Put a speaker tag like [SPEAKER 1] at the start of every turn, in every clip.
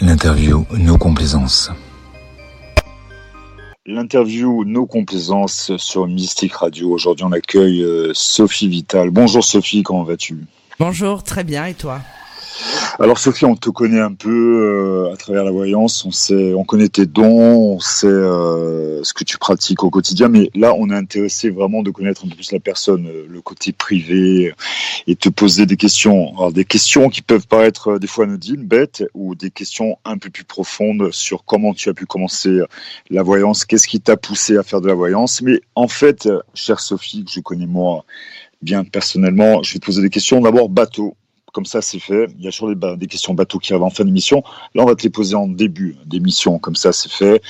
[SPEAKER 1] L'interview No Complaisance.
[SPEAKER 2] L'interview No Complaisance sur Mystique Radio. Aujourd'hui, on accueille euh, Sophie Vital. Bonjour Sophie, comment vas-tu?
[SPEAKER 3] Bonjour, très bien, et toi?
[SPEAKER 2] Alors Sophie, on te connaît un peu euh, à travers la voyance, on sait, on connaît tes dons, on sait euh, ce que tu pratiques au quotidien, mais là on est intéressé vraiment de connaître un peu plus la personne, euh, le côté privé, et te poser des questions. Alors des questions qui peuvent paraître des fois anodines, bêtes, ou des questions un peu plus profondes sur comment tu as pu commencer la voyance, qu'est-ce qui t'a poussé à faire de la voyance? Mais en fait, chère Sophie, que je connais moi bien personnellement, je vais te poser des questions. D'abord, bateau comme ça c'est fait. Il y a toujours des, questions bateaux qui arrivent en fin d'émission. Là, on va te les poser en début d'émission, comme ça c'est fait.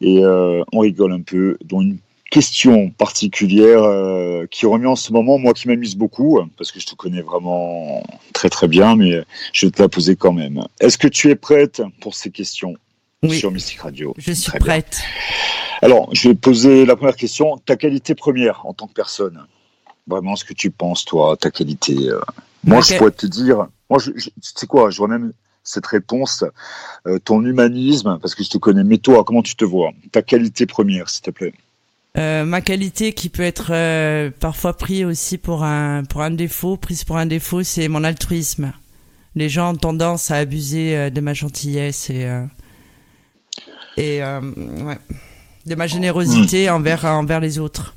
[SPEAKER 2] Et euh, on rigole un peu. Donc une question particulière euh, qui remet en ce moment, moi qui m'amuse beaucoup, parce que je te connais vraiment très très bien, mais je vais te la poser quand même. Est-ce que tu es prête pour ces questions sur Mystique Radio?
[SPEAKER 3] Je suis prête.
[SPEAKER 2] Alors, je vais poser la première question. Ta qualité première en tant que personne? Vraiment, ce que tu penses, toi, ta qualité euh, moi, je pourrais te dire, moi, je, tu sais quoi, je vois même cette réponse, euh, ton humanisme, parce que je te connais, mais toi, comment tu te vois? Ta qualité première, s'il te plaît.
[SPEAKER 3] Euh, ma qualité qui peut être euh, parfois prise aussi pour un pour un défaut, prise pour un défaut, c'est mon altruisme. Les gens ont tendance à abuser de ma gentillesse et et ouais, de ma générosité hmm. envers envers les autres.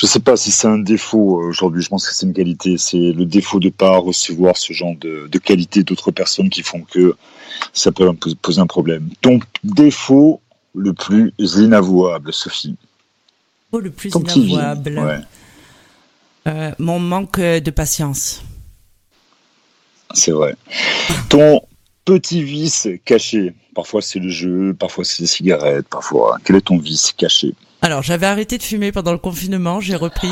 [SPEAKER 2] Je ne sais pas si c'est un défaut euh, aujourd'hui. Je pense que c'est une qualité. C'est le défaut de pas recevoir ce genre de, de qualité d'autres personnes qui font que ça peut poser un problème. Ton défaut le plus inavouable, Sophie.
[SPEAKER 3] le plus inavouable. Euh, mon manque de patience.
[SPEAKER 2] C'est vrai. Ton petit vice caché. Parfois c'est le jeu, parfois c'est les cigarettes, parfois. Quel est ton vice caché?
[SPEAKER 3] Alors, j'avais arrêté de fumer pendant le confinement, j'ai repris.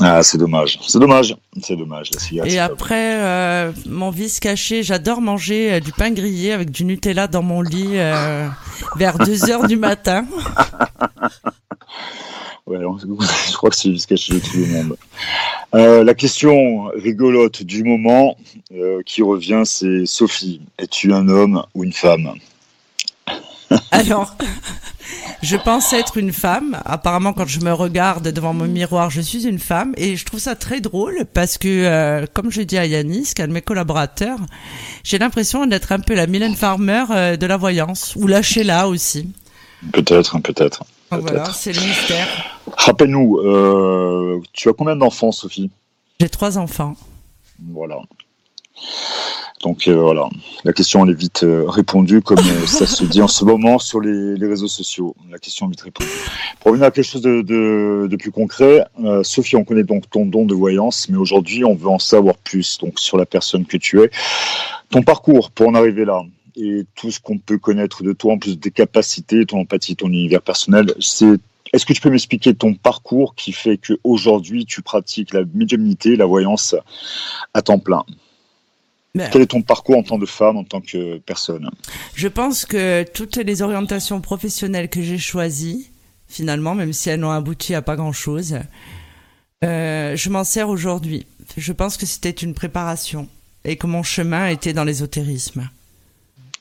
[SPEAKER 2] Ah, c'est dommage. C'est dommage. C'est dommage. La
[SPEAKER 3] Et après, euh, mon vice caché, j'adore manger euh, du pain grillé avec du Nutella dans mon lit euh, vers 2 heures du matin.
[SPEAKER 2] ouais, je crois que c'est le vice caché de tout le monde. la question rigolote du moment qui revient, c'est Sophie, es-tu un homme ou une femme?
[SPEAKER 3] Alors, je pense être une femme. Apparemment, quand je me regarde devant mon miroir, je suis une femme. Et je trouve ça très drôle parce que, euh, comme je dis à Yanis, qu'un de mes collaborateurs, j'ai l'impression d'être un peu la Mylène Farmer euh, de la voyance. Ou la Sheila aussi.
[SPEAKER 2] Peut-être, peut-être.
[SPEAKER 3] voilà, c'est le mystère.
[SPEAKER 2] Rappelle-nous, euh, tu as combien d'enfants, Sophie?
[SPEAKER 3] J'ai trois enfants.
[SPEAKER 2] Voilà. Donc euh, voilà, la question est vite euh, répondue comme euh, ça se dit en ce moment sur les, réseaux sociaux. La question est vite répondue. Pour revenir à quelque chose de, plus concret, Sophie, on connaît donc ton don de voyance, mais aujourd'hui on veut en savoir plus donc sur la personne que tu es, ton parcours pour en arriver là et tout ce qu'on peut connaître de toi en plus des capacités, ton empathie, ton univers personnel. C'est est-ce que tu peux m'expliquer ton parcours qui fait que aujourd'hui tu pratiques la médiumnité, la voyance à temps plein? Quel est ton parcours en tant que femme, en tant que personne
[SPEAKER 3] Je pense que toutes les orientations professionnelles que j'ai choisies, finalement, même si elles n'ont abouti à pas grand-chose, euh, je m'en sers aujourd'hui. Je pense que c'était une préparation et que mon chemin était dans l'ésotérisme.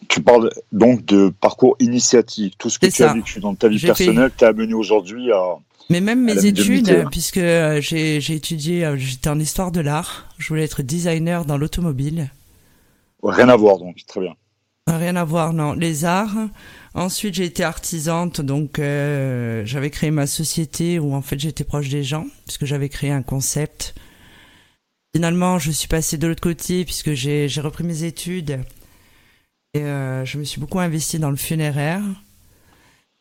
[SPEAKER 2] Tu parles donc de parcours initiatique. Tout ce que tu as vécu dans ta vie personnelle t'a amené aujourd'hui à...
[SPEAKER 3] Mais même mes études, puisque euh, j'ai étudié, euh, j'étais en histoire de l'art, je voulais être designer dans l'automobile.
[SPEAKER 2] Rien à voir donc, très bien.
[SPEAKER 3] Rien à voir, non. Les arts. Ensuite, j'ai été artisante, donc euh, j'avais créé ma société où en fait j'étais proche des gens, puisque j'avais créé un concept. Finalement, je suis passée de l'autre côté puisque j'ai repris mes études et euh, je me suis beaucoup investi dans le funéraire.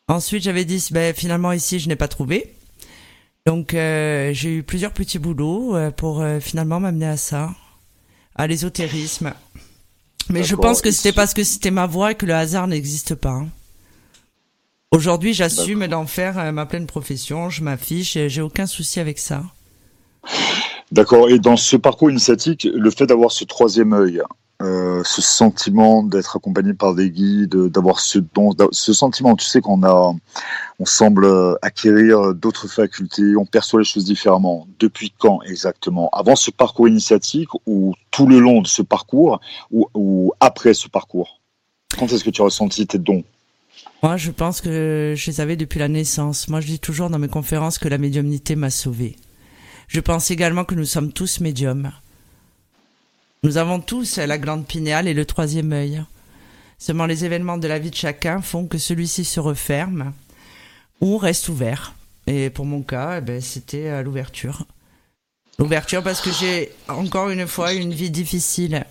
[SPEAKER 3] Ensuite, j'avais dit, ben, finalement ici, je n'ai pas trouvé. Donc, euh, j'ai eu plusieurs petits boulots pour finalement m'amener à ça, à l'ésotérisme. Mais je pense que c'était parce que c'était ma voix et que le hasard n'existe pas. Hein. Aujourd'hui, j'assume d'en faire euh, ma pleine profession, je m'affiche, j'ai aucun souci avec ça.
[SPEAKER 2] D'accord. Et dans ce parcours initiatique, le fait d'avoir ce troisième œil, euh, ce sentiment d'être accompagné par des guides, d'avoir ce don, ce sentiment, tu sais qu'on a, on semble acquérir d'autres facultés, on perçoit les choses différemment. Depuis quand exactement? Avant ce parcours initiatique ou tout le long de ce parcours ou, ou après ce parcours? Quand est-ce que tu as ressenti tes dons?
[SPEAKER 3] Moi, je pense que je les avais depuis la naissance. Moi, je dis toujours dans mes conférences que la médiumnité m'a sauvé. Je pense également que nous sommes tous médiums. Nous avons tous la glande pinéale et le troisième œil. Seulement les événements de la vie de chacun font que celui-ci se referme ou reste ouvert. Et pour mon cas, eh ben, c'était l'ouverture. L'ouverture parce que j'ai encore une fois une vie difficile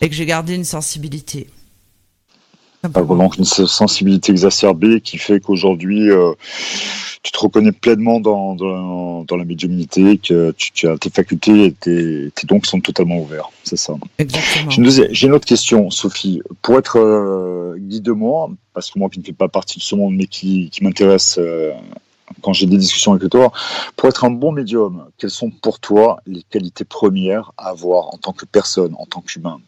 [SPEAKER 3] et que j'ai gardé une sensibilité.
[SPEAKER 2] Donc une sensibilité exacerbée qui fait qu'aujourd'hui, euh, tu te reconnais pleinement dans, dans, dans la médiumnité, que tu, tu, as tes facultés et tes, tes dons sont totalement ouverts. C'est ça.
[SPEAKER 3] Exactement.
[SPEAKER 2] J'ai une, autre question, Sophie. Pour être euh, guide-moi, parce que moi qui ne fais pas partie de ce monde, mais qui, qui m'intéresse euh, quand j'ai des discussions avec toi, pour être un bon médium, quelles sont pour toi les qualités premières à avoir en tant que personne, en tant qu'humain?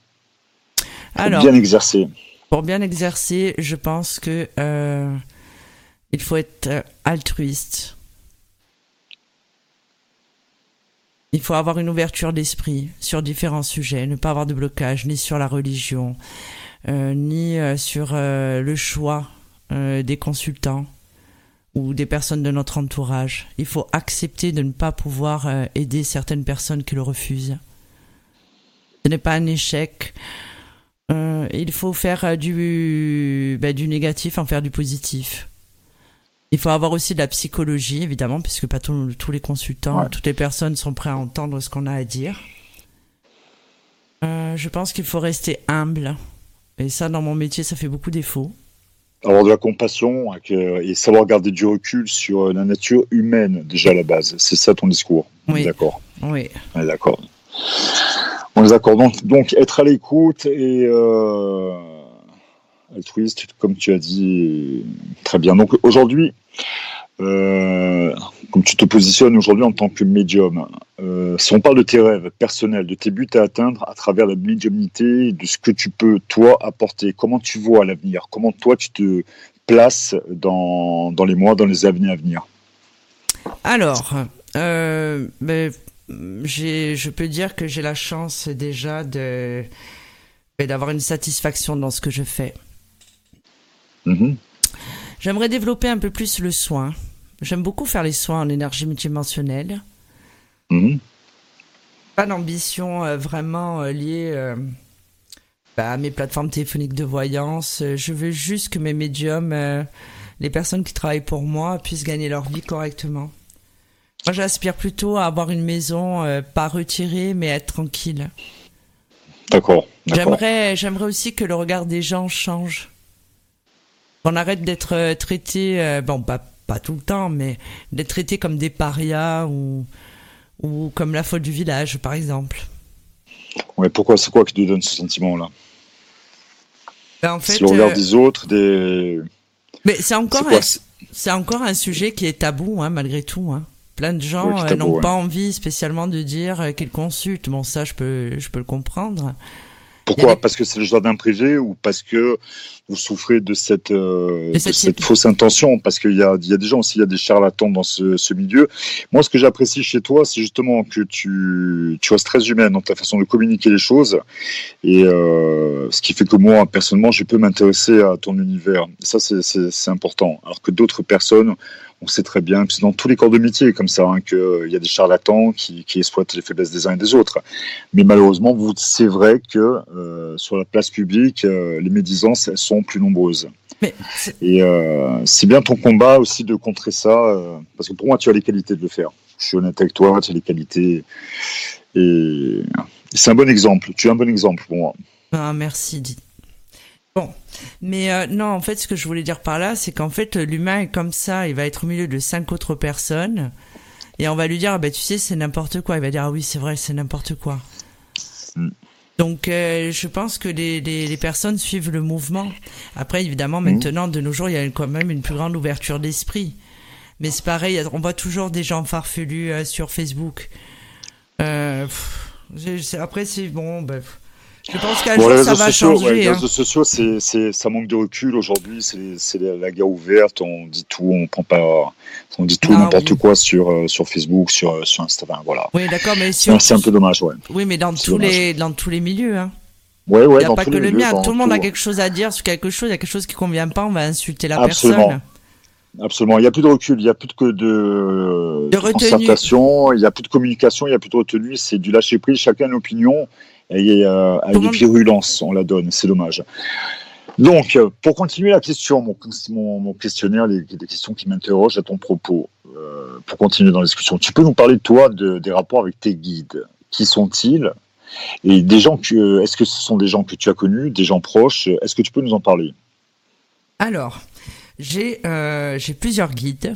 [SPEAKER 2] Pour bien exercer.
[SPEAKER 3] Pour bien exercer, je pense que euh, il faut être euh, altruiste. Il faut avoir une ouverture d'esprit sur différents sujets, ne pas avoir de blocage ni sur la religion, euh, ni euh, sur le choix des consultants ou des personnes de notre entourage. Il faut accepter de ne pas pouvoir aider certaines personnes qui le refusent. Ce n'est pas un échec. il faut faire bah, du négatif en faire du positif. Il faut avoir aussi de la psychologie, évidemment, puisque pas tous les consultants, ouais. toutes les personnes sont prêts à entendre ce qu'on a à dire. Euh, je pense qu'il faut rester humble. Et ça, dans mon métier, ça fait beaucoup défaut.
[SPEAKER 2] Avoir de la compassion et savoir garder du recul sur la nature humaine, déjà à la base. C'est ça ton discours.
[SPEAKER 3] Oui.
[SPEAKER 2] D'accord.
[SPEAKER 3] Oui.
[SPEAKER 2] On est d'accord. On est d'accord. Donc, donc, être à l'écoute et. Euh altruiste, comme tu as dit très bien. Donc aujourd'hui, euh, comme tu te positionnes aujourd'hui en tant que médium, euh, si on parle de tes rêves personnels, de tes buts à atteindre à travers la médiumnité, de ce que tu peux toi apporter, comment tu vois l'avenir, comment toi tu te places dans, dans les mois, dans les années à venir?
[SPEAKER 3] Alors, euh, ben, je peux dire que j'ai la chance déjà de ben, d'avoir une satisfaction dans ce que je fais.
[SPEAKER 2] Mmh.
[SPEAKER 3] J'aimerais développer un peu plus le soin. J'aime beaucoup faire les soins en énergie multidimensionnelle.
[SPEAKER 2] Mmh.
[SPEAKER 3] Pas d'ambition euh, vraiment euh, liée euh, bah, à mes plateformes téléphoniques de voyance. Je veux juste que mes médiums, les personnes qui travaillent pour moi, puissent gagner leur vie correctement. Moi, j'aspire plutôt à avoir une maison pas retirée, mais être tranquille.
[SPEAKER 2] D'accord.
[SPEAKER 3] J'aimerais, j'aimerais aussi que le regard des gens change. Qu'on arrête d'être euh, traité, euh, bon, pas, pas tout le temps, mais d'être traité comme des parias ou, ou comme la faute du village, par exemple.
[SPEAKER 2] Ouais, pourquoi C'est quoi qui te donne ce sentiment-là?
[SPEAKER 3] Ben, en fait,
[SPEAKER 2] C'est le regard
[SPEAKER 3] euh,
[SPEAKER 2] des autres, des.
[SPEAKER 3] Mais c'est encore,
[SPEAKER 2] C'est
[SPEAKER 3] encore un sujet qui est tabou, hein, malgré tout. Hein. Plein de gens
[SPEAKER 2] Ouais,
[SPEAKER 3] euh, n'ont
[SPEAKER 2] ouais.
[SPEAKER 3] pas envie spécialement de dire qu'ils consultent. Bon, ça, je peux, je peux le comprendre.
[SPEAKER 2] Pourquoi Parce que c'est le jardin privé ou parce que vous souffrez de cette, euh,
[SPEAKER 3] De
[SPEAKER 2] de
[SPEAKER 3] cette-
[SPEAKER 2] fausse intention Parce qu'il y a, il y a des gens aussi, il y a des charlatans dans ce, ce milieu. Moi, ce que j'apprécie chez toi, c'est justement que tu, tu restes très humaine dans ta façon de communiquer les choses. Et euh, ce qui fait que moi, personnellement, je peux m'intéresser à ton univers. Et ça, c'est important. Alors que d'autres personnes, on sait très bien, puis c'est dans tous les corps de métier comme ça, hein, qu'il y a des charlatans qui, qui exploitent les faiblesses des uns et des autres. Mais malheureusement, c'est vrai que euh, sur la place publique, euh, les médisances elles sont plus nombreuses.
[SPEAKER 3] Mais
[SPEAKER 2] Et euh, c'est bien ton combat aussi de contrer ça, euh, parce que pour moi, tu as les qualités de le faire. Je suis honnête avec toi, tu as les qualités. Et c'est un bon exemple. Tu es un bon exemple pour moi.
[SPEAKER 3] Ah, merci. Bon, mais euh, non, en fait, ce que je voulais dire par là, c'est qu'en fait, l'humain est comme ça. Il va être au milieu de cinq autres personnes. Et on va lui dire, ah, bah, tu sais, c'est n'importe quoi. Il va dire, ah oui, c'est vrai, c'est n'importe quoi.
[SPEAKER 2] Mm.
[SPEAKER 3] Donc, euh, je pense que les, les, les personnes suivent le mouvement. Après, évidemment,
[SPEAKER 2] Mm.
[SPEAKER 3] maintenant, de nos jours, il y a quand même une plus grande ouverture d'esprit. Mais c'est pareil, on voit toujours des gens farfelus euh, sur Facebook. Euh, pff, après, c'est bon, bah, pff, Je pense qu'un
[SPEAKER 2] Bon,
[SPEAKER 3] jour ça va
[SPEAKER 2] sociaux, ouais,
[SPEAKER 3] changer.
[SPEAKER 2] les
[SPEAKER 3] hein.
[SPEAKER 2] réseaux sociaux, c'est, ça manque de recul aujourd'hui. C'est, la, guerre ouverte. On dit tout, on prend pas, on dit tout
[SPEAKER 3] Ah,
[SPEAKER 2] n'importe
[SPEAKER 3] oui.
[SPEAKER 2] quoi sur euh, sur Facebook, sur euh, sur Instagram. Voilà.
[SPEAKER 3] Oui, d'accord, mais si
[SPEAKER 2] C'est,
[SPEAKER 3] on-
[SPEAKER 2] c'est un peu dommage, ouais.
[SPEAKER 3] Oui, mais dans tous
[SPEAKER 2] dommage.
[SPEAKER 3] les dans tous les milieux. Hein.
[SPEAKER 2] Ouais,
[SPEAKER 3] Il
[SPEAKER 2] ouais.
[SPEAKER 3] n'y a
[SPEAKER 2] dans
[SPEAKER 3] pas que le mien. Tout le monde a quelque chose à dire sur quelque chose. Il y a quelque chose qui convient pas, on va insulter la
[SPEAKER 2] Absolument.
[SPEAKER 3] personne.
[SPEAKER 2] Absolument. Il n'y a plus de recul, il n'y a plus de, que de,
[SPEAKER 3] De retenue.
[SPEAKER 2] concertation, il n'y a plus de communication, il n'y a plus de retenue. C'est du lâcher prise. Chacun a une opinion et euh,
[SPEAKER 3] le
[SPEAKER 2] une virulence, on la donne. C'est dommage. Donc, euh, pour continuer la question, mon, mon, mon questionnaire, les, les questions qui m'interrogent à ton propos, euh, pour continuer dans la discussion, tu peux nous parler de toi, de, des rapports avec tes guides. Qui sont-ils? Et des gens que, euh, est-ce que ce sont des gens que tu as connus, des gens proches? Est-ce que tu peux nous en parler?
[SPEAKER 3] Alors, j'ai euh, j'ai plusieurs guides.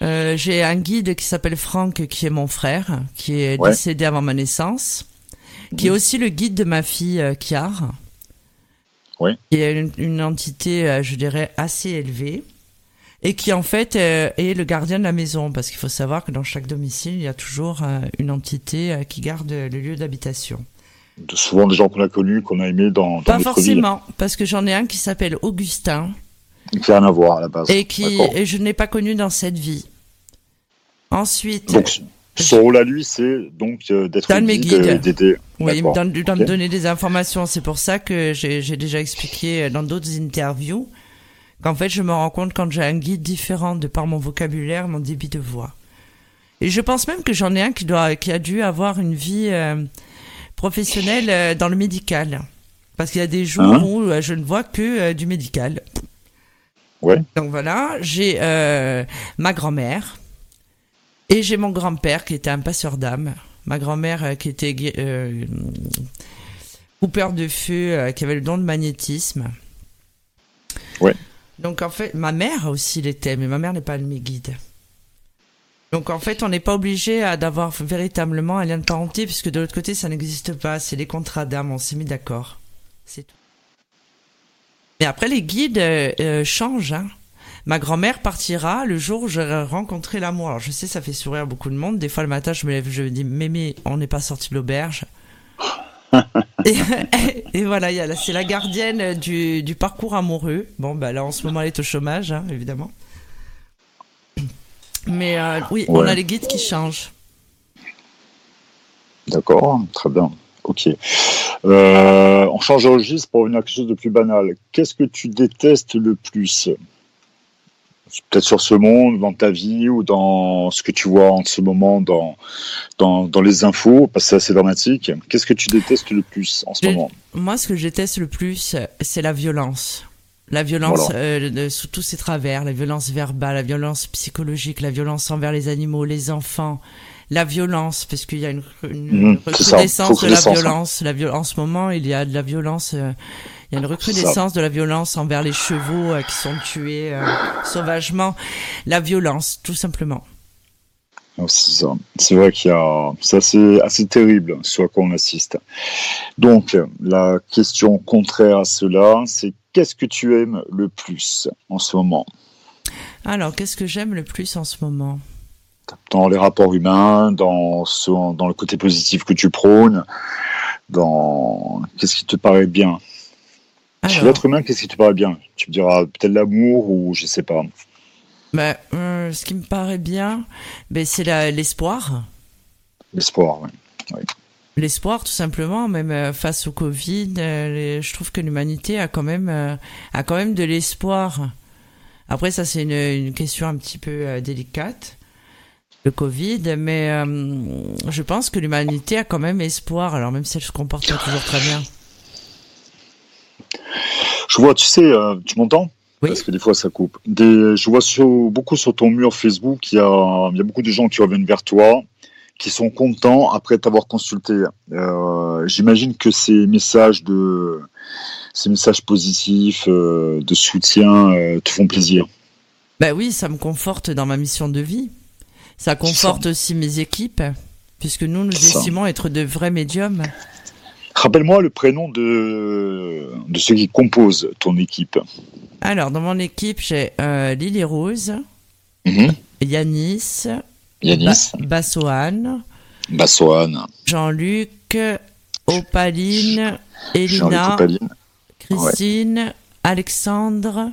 [SPEAKER 3] Euh, j'ai un guide qui s'appelle Franck, qui est mon frère, qui est
[SPEAKER 2] Ouais.
[SPEAKER 3] décédé avant ma naissance, qui est aussi le guide de ma fille euh, Kiar,
[SPEAKER 2] Ouais.
[SPEAKER 3] qui est une, une entité, euh, je dirais, assez élevée, et qui en fait euh, est le gardien de la maison, parce qu'il faut savoir que dans chaque domicile, il y a toujours euh, une entité qui garde le lieu d'habitation.
[SPEAKER 2] de, Souvent des gens qu'on a connus, qu'on a aimés dans, dans
[SPEAKER 3] Pas forcément, parce que j'en ai un qui s'appelle Augustin,
[SPEAKER 2] Qui n'a rien à voir à la base.
[SPEAKER 3] et qui et je n'ai pas connu dans cette vie. Ensuite,
[SPEAKER 2] Donc, son rôle à lui, c'est donc euh, d'être
[SPEAKER 3] Dans mes
[SPEAKER 2] guide,
[SPEAKER 3] guides.
[SPEAKER 2] euh, d'aider.
[SPEAKER 3] oui, il me donner des informations. C'est pour ça que j'ai déjà expliqué dans d'autres interviews qu'en fait, je me rends compte quand j'ai un guide différent de par mon vocabulaire, mon débit de voix. Et je pense même que j'en ai un qui doit, qui a dû avoir une vie euh, professionnelle euh, dans le médical, parce qu'il y a des jours
[SPEAKER 2] Hein
[SPEAKER 3] où euh, je ne vois que euh, du médical.
[SPEAKER 2] Ouais.
[SPEAKER 3] Donc voilà, j'ai euh, ma grand-mère et j'ai mon grand-père qui était un passeur d'âme. Ma grand-mère euh, qui était euh, coupeur de feu, euh, qui avait le don de magnétisme.
[SPEAKER 2] Ouais.
[SPEAKER 3] Donc en fait, ma mère aussi l'était, mais ma mère n'est pas de mes guides. Donc en fait, on n'est pas obligé d'avoir véritablement un lien de parenté, puisque de l'autre côté, ça n'existe pas. C'est les contrats d'âme, on s'est mis d'accord. C'est tout. Mais après, les guides euh, euh, changent. Hein. Ma grand-mère partira le jour où j'aurai rencontré l'amour. Alors je sais, ça fait sourire beaucoup de monde. Des fois, le matin, je me lève, je me dis, mémé, on n'est pas sorti de l'auberge. et, et voilà, c'est la gardienne du, du parcours amoureux. Bon, bah là, en ce moment, elle est au chômage, hein, évidemment. Mais euh, oui, on a les guides qui changent.
[SPEAKER 2] D'accord, très bien. Ok. Euh, on change de registre pour revenir à quelque chose de plus banal. Qu'est-ce que tu détestes le plus? Peut-être sur ce monde, dans ta vie ou dans ce que tu vois en ce moment dans, dans, dans les infos, parce que c'est assez dramatique. Qu'est-ce que tu détestes le plus en ce moment?
[SPEAKER 3] Moi, ce que je déteste le plus, c'est la violence. La violence
[SPEAKER 2] Voilà.
[SPEAKER 3] euh, de- sous tous ses travers, la violence verbale, la violence psychologique, la violence envers les animaux, les enfants, la violence, parce qu'il y a une, une
[SPEAKER 2] Mhm,
[SPEAKER 3] recrudescence de la
[SPEAKER 2] hein.
[SPEAKER 3] violence. La viol- en ce moment, il y a de la violence, euh, il y a une recrudescence de la violence envers les chevaux euh, qui sont tués euh, sauvagement. La violence, tout simplement.
[SPEAKER 2] Ah, C'est ça. C'est vrai qu'il y a, c'est assez, assez terrible ce à quoi on assiste. Donc, la question contraire à cela, c'est qu'est-ce que tu aimes le plus en ce moment?
[SPEAKER 3] Alors, qu'est-ce que j'aime le plus en ce moment?
[SPEAKER 2] Dans les rapports humains, dans, ce- dans le côté positif que tu prônes, dans qu'est-ce qui te paraît bien? Chez
[SPEAKER 3] Alors,
[SPEAKER 2] l'être humain, qu'est-ce qui te paraît bien? Tu me diras peut-être l'amour ou je sais pas.
[SPEAKER 3] bah, euh, ce qui me paraît bien, ben, c'est l'espoir.
[SPEAKER 2] L'espoir, ouais.
[SPEAKER 3] L'espoir, tout simplement, même euh, face au Covid, euh, les- je trouve que l'humanité a quand même euh, a quand même de l'espoir. Après, ça c'est une, une question un petit peu délicate, le Covid, mais euh, je pense que l'humanité a quand même espoir. Alors même si elle se comporte pas toujours très bien.
[SPEAKER 2] Je vois, tu sais, euh, tu m'entends?
[SPEAKER 3] Oui.
[SPEAKER 2] Parce que des fois ça coupe. Des, je vois sur, beaucoup sur ton mur Facebook, il y a, il y a beaucoup de gens qui reviennent vers toi, qui sont contents après t'avoir consulté. Euh, J'imagine que ces messages de, ces messages positifs, euh, de soutien, euh, te font plaisir.
[SPEAKER 3] Bah oui, ça me conforte dans ma mission de vie. Ça conforte aussi mes équipes, puisque nous nous estimons être de vrais médiums.
[SPEAKER 2] Rappelle-moi le prénom de, de ceux qui composent ton équipe.
[SPEAKER 3] Alors, dans mon équipe, j'ai Lily Rose,
[SPEAKER 2] Mhm.
[SPEAKER 3] Yanis,
[SPEAKER 2] Yanis,
[SPEAKER 3] Ba- Bassoane,
[SPEAKER 2] Bassoane,
[SPEAKER 3] Jean-Luc, Opaline, Elina, Christine, Alexandre.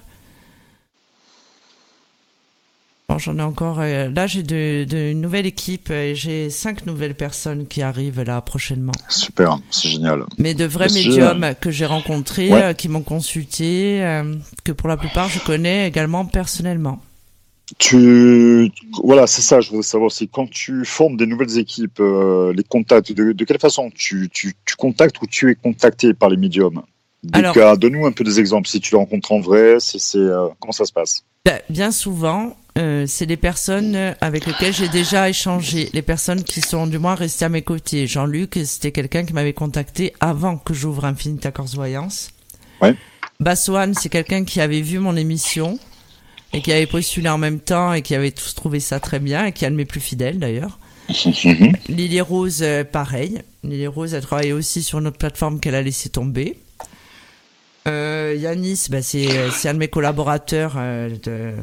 [SPEAKER 3] Bon, j'en ai encore. Euh, là, j'ai de, de, une nouvelle équipe et j'ai cinq nouvelles personnes qui arrivent là prochainement.
[SPEAKER 2] Super, c'est génial.
[SPEAKER 3] Mais de vrais médiums que j'ai rencontrés, euh, qui m'ont consulté, euh, que pour la plupart je connais également personnellement.
[SPEAKER 2] Tu voilà, c'est ça. Je voudrais savoir si quand tu formes des nouvelles équipes, les contacts, de, de quelle façon tu, tu, tu, contactes ou tu es contacté par les médiums? Alors, donne-nous un peu des exemples. Si tu les rencontres en vrai, c'est comment ça se passe?
[SPEAKER 3] Ben, Bien souvent, euh, c'est des personnes avec lesquelles j'ai déjà échangé, les personnes qui sont du moins restées à mes côtés. Jean-Luc, c'était quelqu'un qui m'avait contacté avant que j'ouvre Infinita Corse Voyance.
[SPEAKER 2] Ouais.
[SPEAKER 3] Baswan, c'est quelqu'un qui avait vu mon émission et qui avait postulé en même temps et qui avait tous trouvé ça très bien et qui est un de mes plus fidèles d'ailleurs. Lily Rose, euh, pareil. Lily Rose a travaillé aussi sur notre plateforme qu'elle a laissé tomber. Euh, Yanis, bah, c'est un de mes collaborateurs euh, de,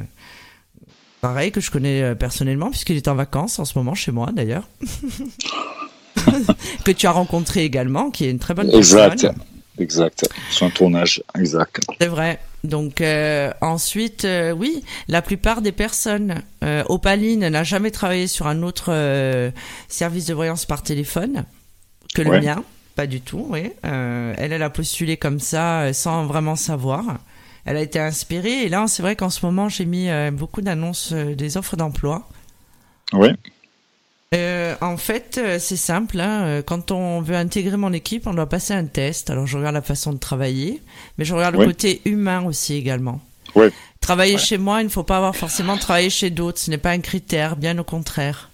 [SPEAKER 3] pareil, que je connais euh, personnellement, puisqu'il est en vacances en ce moment chez moi d'ailleurs. que tu as rencontré également, qui est une très bonne
[SPEAKER 2] exact. personne. Exact, sur un tournage, exact.
[SPEAKER 3] C'est vrai. Donc euh, ensuite, euh, oui, la plupart des personnes, Opaline n'a jamais travaillé sur un autre service de voyance par téléphone que le mien, pas du tout. Oui, elle, elle a postulé comme ça sans vraiment savoir elle a été inspirée. Et là, c'est vrai qu'en ce moment, j'ai mis euh, beaucoup d'annonces euh, des offres d'emploi.
[SPEAKER 2] Oui.
[SPEAKER 3] Euh, en fait, c'est simple. Hein. Quand on veut intégrer mon équipe, on doit passer un test. Alors, je regarde la façon de travailler, mais je regarde le côté humain aussi également.
[SPEAKER 2] Oui.
[SPEAKER 3] Travailler chez moi, il ne faut pas avoir forcément travaillé chez d'autres. Ce n'est pas un critère, bien au contraire.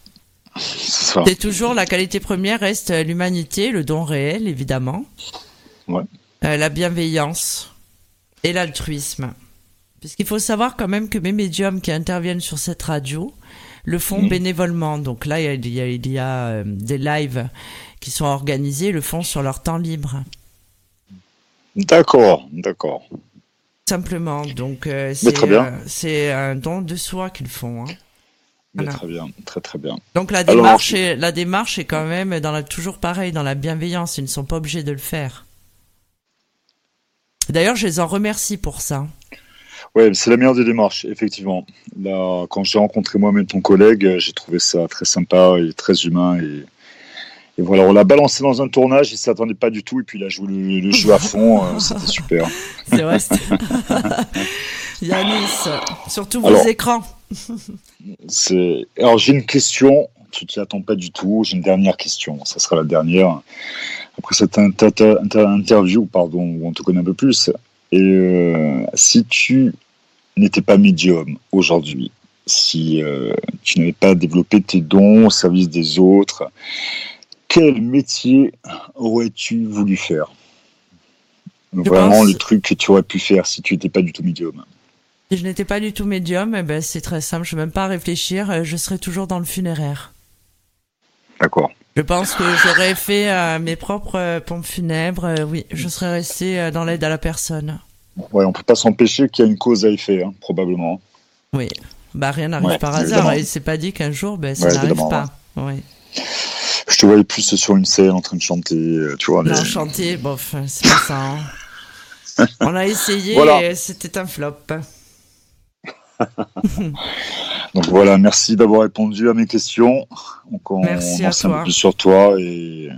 [SPEAKER 3] C'est toujours la qualité première reste l'humanité, le don réel, évidemment.
[SPEAKER 2] Ouais.
[SPEAKER 3] la bienveillance et l'altruisme. Puisqu'il faut savoir quand même que mes médiums qui interviennent sur cette radio le font bénévolement. Donc là, il y a, il y a, euh, des lives qui sont organisés, le font sur leur temps libre.
[SPEAKER 2] D'accord, d'accord.
[SPEAKER 3] Simplement, donc euh, euh, c'est un don de soi qu'ils font.
[SPEAKER 2] Hein. Très bien, très très bien.
[SPEAKER 3] Donc la démarche, est, la démarche est quand même dans la, toujours pareil, dans la bienveillance. Ils ne sont pas obligés de le faire. D'ailleurs, je les en remercie pour ça.
[SPEAKER 2] Oui, c'est la meilleure des démarches, effectivement. Là, quand j'ai rencontré moi-même ton collègue, j'ai trouvé ça très sympa et très humain. Et, voilà, on l'a balancé dans un tournage, il ne s'attendait pas du tout, et puis il a joué le, jeu à fond, euh, c'était super.
[SPEAKER 3] C'est vrai. Yanis, surtout vos écrans.
[SPEAKER 2] Alors j'ai une question, tu t'y attends pas du tout, j'ai une dernière question, ça sera la dernière après cette interview, pardon, où on te connaît un peu plus. Et euh, si tu n'étais pas médium aujourd'hui, si euh, tu n'avais pas développé tes dons au service des autres, quel métier aurais-tu voulu faire? Vraiment le truc que tu aurais pu faire si tu n'étais pas du tout médium.
[SPEAKER 3] Si je n'étais pas du tout médium, eh ben c'est très simple, je ne vais même pas réfléchir, je serais toujours dans le funéraire.
[SPEAKER 2] D'accord.
[SPEAKER 3] Je pense que j'aurais fait euh, mes propres euh, pompes funèbres. Euh, oui, je serais resté dans l'aide à la personne.
[SPEAKER 2] Ouais, on peut pas s'empêcher qu'il y a une cause à effet, hein, probablement.
[SPEAKER 3] Oui, bah rien n'arrive par hasard. Et c'est pas dit qu'un jour, ben, ça n'arrive pas. Oui.
[SPEAKER 2] Je te voyais plus sur une scène en train de chanter, tu vois.
[SPEAKER 3] Non, chanter, bof, c'est pas ça. Hein. on a essayé et c'était un flop.
[SPEAKER 2] Donc voilà, merci d'avoir répondu à mes questions. Donc on,
[SPEAKER 3] merci à toi.
[SPEAKER 2] un peu plus sur toi et,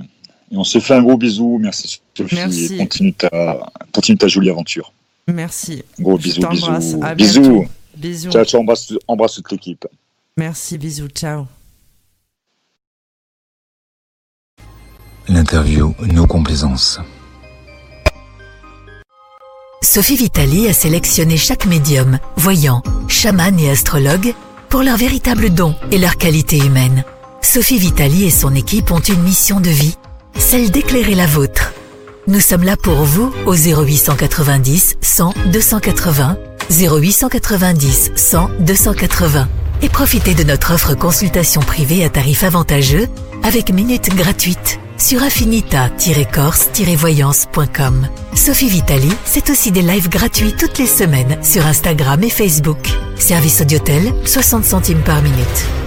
[SPEAKER 2] on se fait un gros bisou. Merci Sophie
[SPEAKER 3] merci.
[SPEAKER 2] et continue ta, continue ta jolie aventure.
[SPEAKER 3] Merci.
[SPEAKER 2] Gros bisous, bisous.
[SPEAKER 3] bisous.
[SPEAKER 2] Bisous. Ciao, ciao, embrasse, embrasse toute l'équipe.
[SPEAKER 3] Merci, bisous, ciao.
[SPEAKER 1] L'interview, nos complaisances.
[SPEAKER 4] Sophie Vitali a sélectionné chaque médium, voyant, chaman et astrologue pour leur véritable don et leur qualité humaine. Sophie Vitali et son équipe ont une mission de vie, celle d'éclairer la vôtre. Nous sommes là pour vous au 0890 100 280, 0890 100 280 et profitez de notre offre consultation privée à tarif avantageux avec minutes gratuites sur affinita-corse-voyance.com. Sophie Vitali, c'est aussi des lives gratuits toutes les semaines sur Instagram et Facebook. Service Audiotel, 60 centimes par minute.